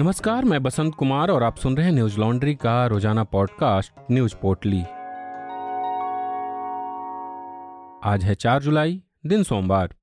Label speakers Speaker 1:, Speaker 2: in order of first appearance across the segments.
Speaker 1: नमस्कार, मैं बसंत कुमार और आप सुन रहे हैं न्यूज़ लॉन्ड्री का रोज़ाना पॉडकास्ट, न्यूज़ पोर्टली। आज है चार जुलाई, दिन सोमवार।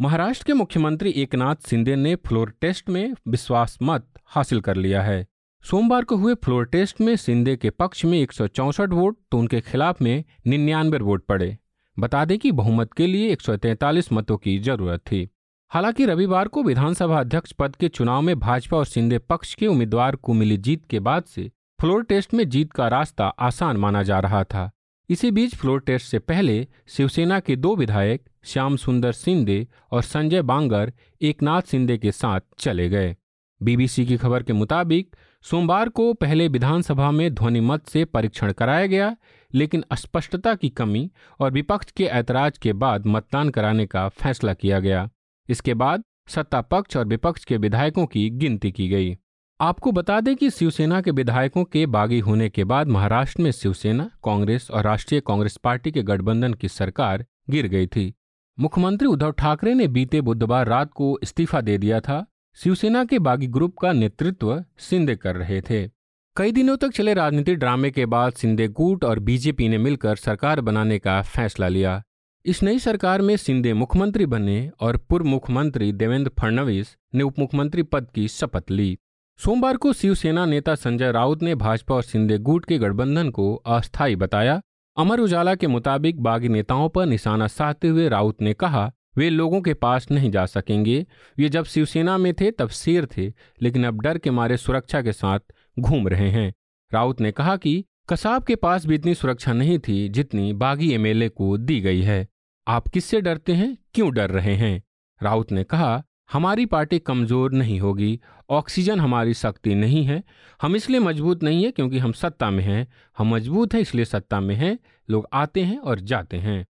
Speaker 1: महाराष्ट्र के मुख्यमंत्री एकनाथ सिंधे ने फ्लोर टेस्ट में विश्वास मत हासिल कर लिया है। सोमवार को हुए फ्लोर टेस्ट में सिंधे के पक्ष में एक वोट तो उनके खिलाफ में निन्यानवे वोट पड़े। बता दें कि बहुमत के लिए 143 मतों की ज़रूरत थी। हालाँकि रविवार को विधानसभा अध्यक्ष पद के चुनाव में भाजपा और सिंधे पक्ष के उम्मीदवार को मिली जीत के बाद से फ्लोर टेस्ट में जीत का रास्ता आसान माना जा रहा था। इसी बीच फ्लोर टेस्ट से पहले शिवसेना के दो विधायक श्याम सुंदर सिंधे और संजय बांगर, एकनाथ सिंधे के साथ चले गए। बीबीसी की खबर के मुताबिक, सोमवार को पहले विधानसभा में ध्वनिमत से परीक्षण कराया गया, लेकिन अस्पष्टता की कमी और विपक्ष के ऐतराज के बाद मतदान कराने का फैसला किया गया। इसके बाद सत्ता पक्ष और विपक्ष के विधायकों की गिनती की गई। आपको बता दें कि शिवसेना के विधायकों के बागी होने के बाद महाराष्ट्र में शिवसेना, कांग्रेस और राष्ट्रीय कांग्रेस पार्टी के गठबंधन की सरकार गिर गई थी। मुख्यमंत्री उद्धव ठाकरे ने बीते बुधवार रात को इस्तीफा दे दिया था। शिवसेना के बागी ग्रुप का नेतृत्व सिंधे कर रहे थे। कई दिनों तक चले राजनीतिक ड्रामे के बाद सिंधे गुट और बीजेपी ने मिलकर सरकार बनाने का फैसला लिया। इस नई सरकार में सिंधे मुख्यमंत्री बने और पूर्व मुख्यमंत्री देवेंद्र फडणवीस ने उप मुख्यमंत्री पद की शपथ ली। सोमवार को शिवसेना नेता संजय राउत ने भाजपा और सिंधे गुट के गठबंधन को अस्थायी बताया। अमर उजाला के मुताबिक बागी नेताओं पर निशाना साधते हुए राउत ने कहा, वे लोगों के पास नहीं जा सकेंगे। वे जब शिवसेना में थे तब शेर थे, लेकिन अब डर के मारे सुरक्षा के साथ घूम रहे हैं। राउत ने कहा कि कसाब के पास भी इतनी सुरक्षा नहीं थी जितनी बागी एमएलए को दी गई है। आप किससे डरते हैं? क्यों डर रहे हैं? राउत ने कहा, हमारी पार्टी कमज़ोर नहीं होगी। ऑक्सीजन हमारी शक्ति नहीं है। हम इसलिए मज़बूत नहीं है क्योंकि हम सत्ता में हैं। हम मज़बूत हैं इसलिए सत्ता में हैं। लोग आते हैं और जाते हैं।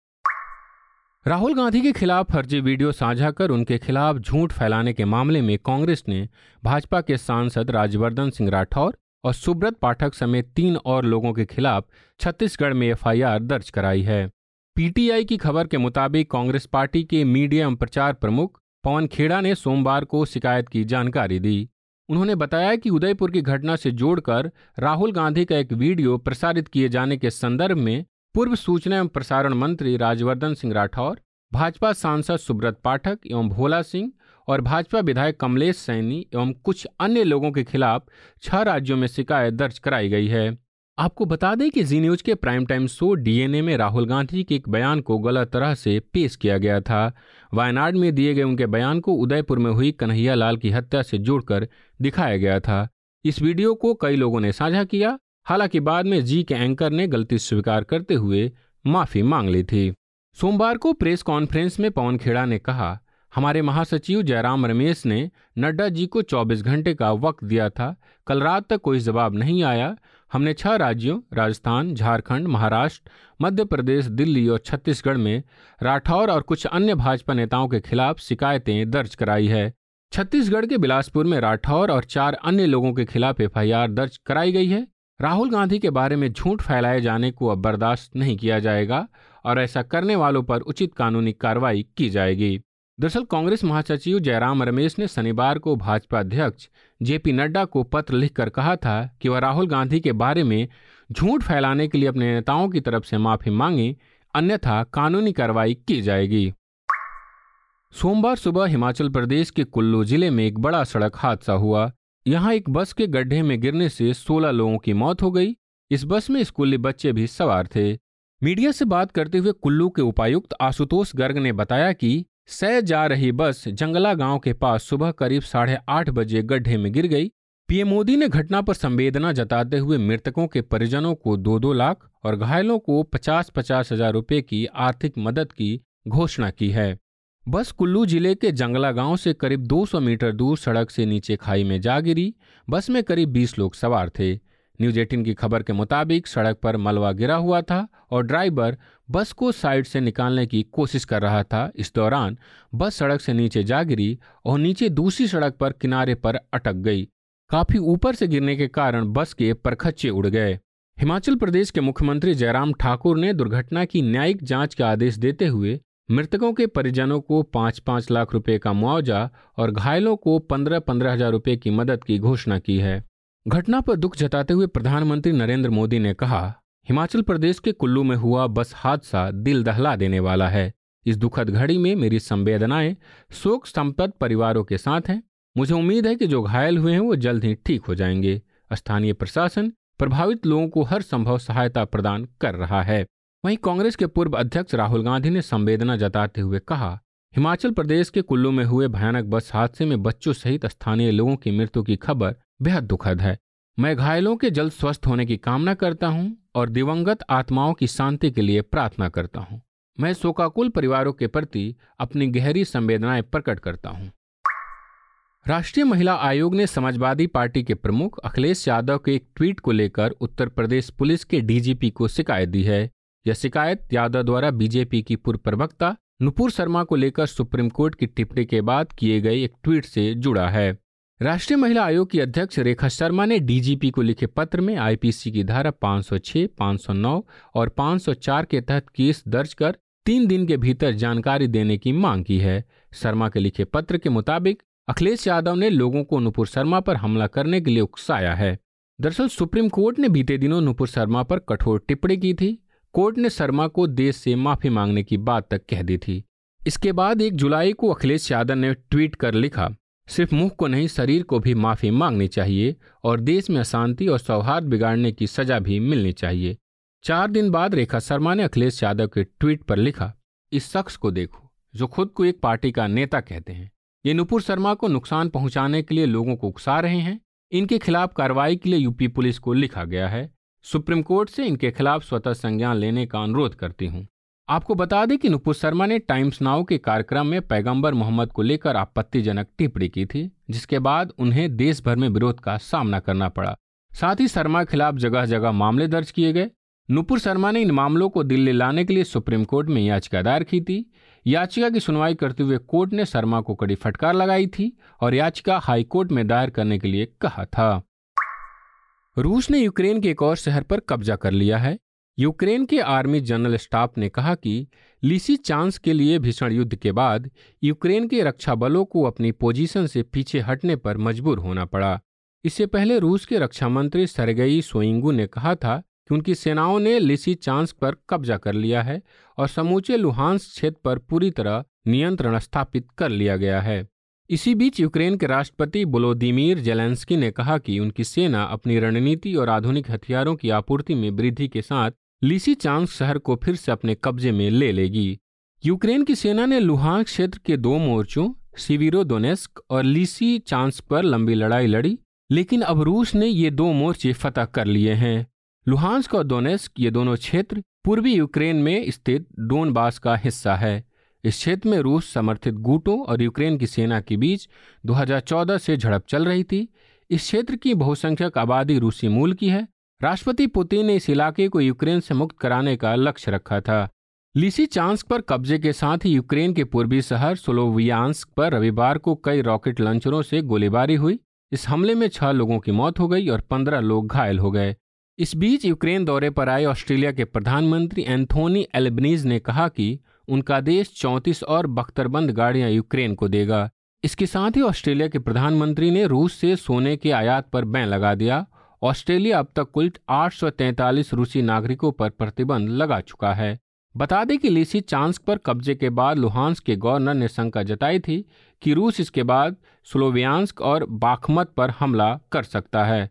Speaker 1: राहुल गांधी के खिलाफ फर्जी वीडियो साझा कर उनके खिलाफ झूठ फैलाने के मामले में कांग्रेस ने भाजपा के सांसद राजवर्धन सिंह राठौर और सुब्रत पाठक समेत तीन और लोगों के खिलाफ छत्तीसगढ़ में एफआईआर दर्ज कराई है। पीटीआई की खबर के मुताबिक कांग्रेस पार्टी के मीडिया प्रचार प्रमुख पवन खेड़ा ने सोमवार को शिकायत की जानकारी दी। उन्होंने बताया कि उदयपुर की घटना से जोड़कर राहुल गांधी का एक वीडियो प्रसारित किए जाने के संदर्भ में पूर्व सूचना एवं प्रसारण मंत्री राजवर्धन सिंह राठौर, भाजपा सांसद सुब्रत पाठक एवं भोला सिंह और भाजपा विधायक कमलेश सैनी एवं कुछ अन्य लोगों के खिलाफ छह राज्यों में शिकायत दर्ज कराई गई है। आपको बता दें कि जी न्यूज़ के प्राइम टाइम शो डीएनए में राहुल गांधी के एक बयान को गलत तरह से पेश किया गया था। वायनाड में दिए गए उनके बयान को उदयपुर में हुई कन्हैया लाल की हत्या से जोड़कर दिखाया गया था। इस वीडियो को कई लोगों ने साझा किया, हालाँकि बाद में जी के एंकर ने गलती स्वीकार करते हुए माफ़ी मांग ली थी। सोमवार को प्रेस कॉन्फ्रेंस में पवन खेड़ा ने कहा, हमारे महासचिव जयराम रमेश ने नड्डा जी को 24 घंटे का वक्त दिया था। कल रात तक कोई जवाब नहीं आया। हमने छह राज्यों, राजस्थान, झारखंड, महाराष्ट्र मध्य प्रदेश दिल्ली और छत्तीसगढ़ में राठौर और कुछ अन्य भाजपा नेताओं के खिलाफ शिकायतें दर्ज कराई है। छत्तीसगढ़ के बिलासपुर में राठौर और चार अन्य लोगों के खिलाफ एफआईआर दर्ज कराई गई है। राहुल गांधी के बारे में झूठ फैलाए जाने को अब बर्दाश्त नहीं किया जाएगा और ऐसा करने वालों पर उचित कानूनी कार्रवाई की जाएगी। दरअसल कांग्रेस महासचिव जयराम रमेश ने शनिवार को भाजपा अध्यक्ष जेपी नड्डा को पत्र लिखकर कहा था कि वह राहुल गांधी के बारे में झूठ फैलाने के लिए अपने नेताओं की तरफ़ से माफ़ी मांगे, अन्यथा कानूनी कार्रवाई की जाएगी। सोमवार सुबह हिमाचल प्रदेश के कुल्लू ज़िले में एक बड़ा सड़क हादसा हुआ। यहाँ एक बस के गड्ढे में गिरने से 16 लोगों की मौत हो गई। इस बस में स्कूली बच्चे भी सवार थे। मीडिया से बात करते हुए कुल्लू के उपायुक्त आशुतोष गर्ग ने बताया कि सह जा रही बस जंगला गाँव के पास सुबह करीब साढ़े आठ बजे गड्ढे में गिर गई। पीएम मोदी ने घटना पर संवेदना जताते हुए मृतकों के परिजनों को दो दो लाख और घायलों को पचास पचास हज़ार रुपये की आर्थिक मदद की घोषणा की है। बस कुल्लू ज़िले के जंगला गाँव से करीब 200 मीटर दूर सड़क से नीचे खाई में जा गिरी। बस में करीब 20 लोग सवार थे। न्यूज़ एटीन की खबर के मुताबिक सड़क पर मलबा गिरा हुआ था और ड्राइवर बस को साइड से निकालने की कोशिश कर रहा था। इस दौरान बस सड़क से नीचे जा गिरी और नीचे दूसरी सड़क पर किनारे पर अटक गई। काफ़ी ऊपर से गिरने के कारण बस के परखच्चे उड़ गए। हिमाचल प्रदेश के मुख्यमंत्री जयराम ठाकुर ने दुर्घटना की न्यायिक जाँच के आदेश देते हुए मृतकों के परिजनों को पाँच पाँच लाख रुपए का मुआवजा और घायलों को पंद्रह पंद्रह हज़ार रुपए की मदद की घोषणा की है। घटना पर दुख जताते हुए प्रधानमंत्री नरेंद्र मोदी ने कहा, हिमाचल प्रदेश के कुल्लू में हुआ बस हादसा दिल दहला देने वाला है। इस दुखद घड़ी में मेरी संवेदनाएँ शोक संपद परिवारों के साथ हैं। मुझे उम्मीद है कि जो घायल हुए हैं वो जल्द ही ठीक हो जाएँगे। स्थानीय प्रशासन प्रभावित लोगों को हर संभव सहायता प्रदान कर रहा है। वहीं कांग्रेस के पूर्व अध्यक्ष राहुल गांधी ने संवेदना जताते हुए कहा हिमाचल प्रदेश के कुल्लू में हुए भयानक बस हादसे में बच्चों सहित स्थानीय लोगों की मृत्यु की खबर बेहद दुखद है। मैं घायलों के जल्द स्वस्थ होने की कामना करता हूँ और दिवंगत आत्माओं की शांति के लिए प्रार्थना करता हूँ। मैं शोकाकुल परिवारों के प्रति अपनी गहरी संवेदनाएँ प्रकट करता हूँ। राष्ट्रीय महिला आयोग ने समाजवादी पार्टी के प्रमुख अखिलेश यादव के एक ट्वीट को लेकर उत्तर प्रदेश पुलिस के डीजीपी को शिकायत दी है। यह शिकायत यादव द्वारा बीजेपी की पूर्व प्रवक्ता नुपुर शर्मा को लेकर सुप्रीम कोर्ट की टिप्पणी के बाद किए गए एक ट्वीट से जुड़ा है। राष्ट्रीय महिला आयोग की अध्यक्ष रेखा शर्मा ने डीजीपी को लिखे पत्र में आईपीसी की धारा 506, 509 और 504 के तहत केस दर्ज कर तीन दिन के भीतर जानकारी देने की मांग की है। शर्मा के लिखे पत्र के मुताबिक अखिलेश यादव ने लोगों को नुपुर शर्मा पर हमला करने के लिए उकसाया है। दरअसल सुप्रीम कोर्ट ने बीते दिनों नुपुर शर्मा पर कठोर टिप्पणी की थी। कोर्ट ने शर्मा को देश से माफ़ी मांगने की बात तक कह दी थी। इसके बाद एक जुलाई को अखिलेश यादव ने ट्वीट कर लिखा, सिर्फ़ मुँह को नहीं, शरीर को भी माफ़ी मांगनी चाहिए और देश में अशांति और सौहार्द बिगाड़ने की सजा भी मिलनी चाहिए। चार दिन बाद रेखा शर्मा ने अखिलेश यादव के ट्वीट पर लिखा, इस शख्स को देखो, जो खुद को एक पार्टी का नेता कहते हैं। ये नुपुर शर्मा को नुकसान पहुँचाने के लिए लोगों को उकसा रहे हैं। इनके खिलाफ कार्रवाई के लिए यूपी पुलिस को लिखा गया है। सुप्रीम कोर्ट से इनके खिलाफ स्वतः संज्ञान लेने का अनुरोध करती हूँ। आपको बता दें कि नुपुर शर्मा ने टाइम्स नाउ के कार्यक्रम में पैगंबर मोहम्मद को लेकर आपत्तिजनक टिप्पणी की थी, जिसके बाद उन्हें देश भर में विरोध का सामना करना पड़ा। साथ ही शर्मा के खिलाफ जगह जगह मामले दर्ज किए गए। नुपुर शर्मा ने इन मामलों को दिल्ली लाने के लिए सुप्रीम कोर्ट में याचिका दायर की थी। याचिका की सुनवाई करते हुए कोर्ट ने शर्मा को कड़ी फटकार लगाई थी और याचिका हाईकोर्ट में दायर करने के लिए कहा था। रूस ने यूक्रेन के एक और शहर पर कब्जा कर लिया है। यूक्रेन के आर्मी जनरल स्टाफ ने कहा कि लिसी चांस के लिए भीषण युद्ध के बाद यूक्रेन के रक्षा बलों को अपनी पोजीशन से पीछे हटने पर मजबूर होना पड़ा। इससे पहले रूस के रक्षा मंत्री सरगई सोइंगू ने कहा था कि उनकी सेनाओं ने लिसी चांस पर कब्जा कर लिया है और समूचे लुहांस क्षेत्र पर पूरी तरह नियंत्रण स्थापित कर लिया गया है। इसी बीच यूक्रेन के राष्ट्रपति बोलोदिमीर जेलेंस्की ने कहा कि उनकी सेना अपनी रणनीति और आधुनिक हथियारों की आपूर्ति में वृद्धि के साथ लिसी चांस शहर को फिर से अपने कब्जे में ले लेगी। यूक्रेन की सेना ने लुहान क्षेत्र के दो मोर्चों, सिविरो दोनेस्क और लीसी चांस पर लंबी लड़ाई लड़ी, लेकिन अब रूस ने ये दो मोर्चे फतह कर लिए हैं। लुहांस्क और दोनेस्क ये दोनों क्षेत्र पूर्वी यूक्रेन में स्थित डोनबास का हिस्सा है। इस क्षेत्र में रूस समर्थित गुटों और यूक्रेन की सेना के बीच 2014 से झड़प चल रही थी। इस क्षेत्र की बहुसंख्यक आबादी रूसी मूल की है। राष्ट्रपति पुतिन ने इस इलाके को यूक्रेन से मुक्त कराने का लक्ष्य रखा था। लिसी चांस्क पर कब्जे के साथ ही यूक्रेन के पूर्वी शहर सोलोवियांस्क पर रविवार को कई रॉकेट लॉन्चरों से गोलीबारी हुई। इस हमले में छह लोगों की मौत हो गई और पंद्रह लोग घायल हो गए। इस बीच यूक्रेन दौरे पर आए ऑस्ट्रेलिया के प्रधानमंत्री एंथोनी एल्बनीज ने कहा कि उनका देश चौंतीस और बख्तरबंद गाड़ियाँ यूक्रेन को देगा। इसके साथ ही ऑस्ट्रेलिया के प्रधानमंत्री ने रूस से सोने के आयात पर बैन लगा दिया। ऑस्ट्रेलिया अब तक कुल 843 रूसी नागरिकों पर प्रतिबंध लगा चुका है। बता दें कि लीसी चांस पर कब्जे के बाद लुहांस के गवर्नर ने शंका जताई थी कि रूस इसके बाद स्लोवियांस्क और बाखमत पर हमला कर सकता है।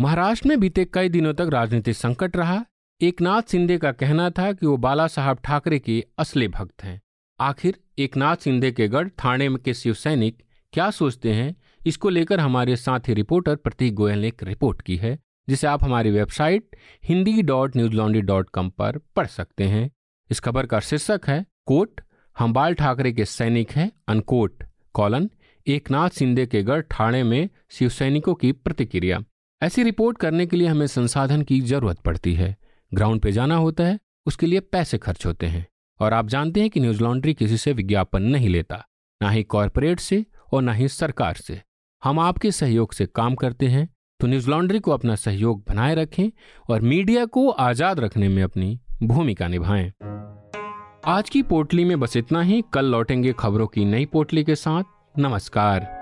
Speaker 1: महाराष्ट्र में बीते कई दिनों तक राजनीतिक संकट रहा। एकनाथ शिंदे का कहना था कि वो बाला साहब ठाकरे के असली भक्त हैं। आखिर एकनाथ शिंदे के गढ़ थाने के शिव सैनिक क्या सोचते हैं? इसको लेकर हमारे साथी रिपोर्टर प्रतीक गोयल ने एक रिपोर्ट की है, जिसे आप हमारी website Hindi dot Newslaundry dot com पर पढ़ सकते हैं। इस खबर का शीर्षक है कोट हम बाल ठाकरे के सैनिक हैं अनकोट कॉलन एकनाथ शिंदे के गढ़ ठाणे में शिव सैनिकों की प्रतिक्रिया। ऐसी रिपोर्ट करने के लिए हमें संसाधन की ज़रूरत पड़ती है। ग्राउंड पे जाना होता है, उसके लिए पैसे खर्च होते हैं, और आप जानते हैं कि न्यूज़ लॉन्ड्री किसी से विज्ञापन नहीं लेता, ना ही कॉरपोरेट से और ना ही सरकार से। हम आपके सहयोग से काम करते हैं तो न्यूज़ लॉन्ड्री को अपना सहयोग बनाए रखें और मीडिया को आज़ाद रखने में अपनी भूमिका निभाएँ। आज की पोटली में बस इतना ही। कल लौटेंगे खबरों की नई पोटली के साथ। नमस्कार।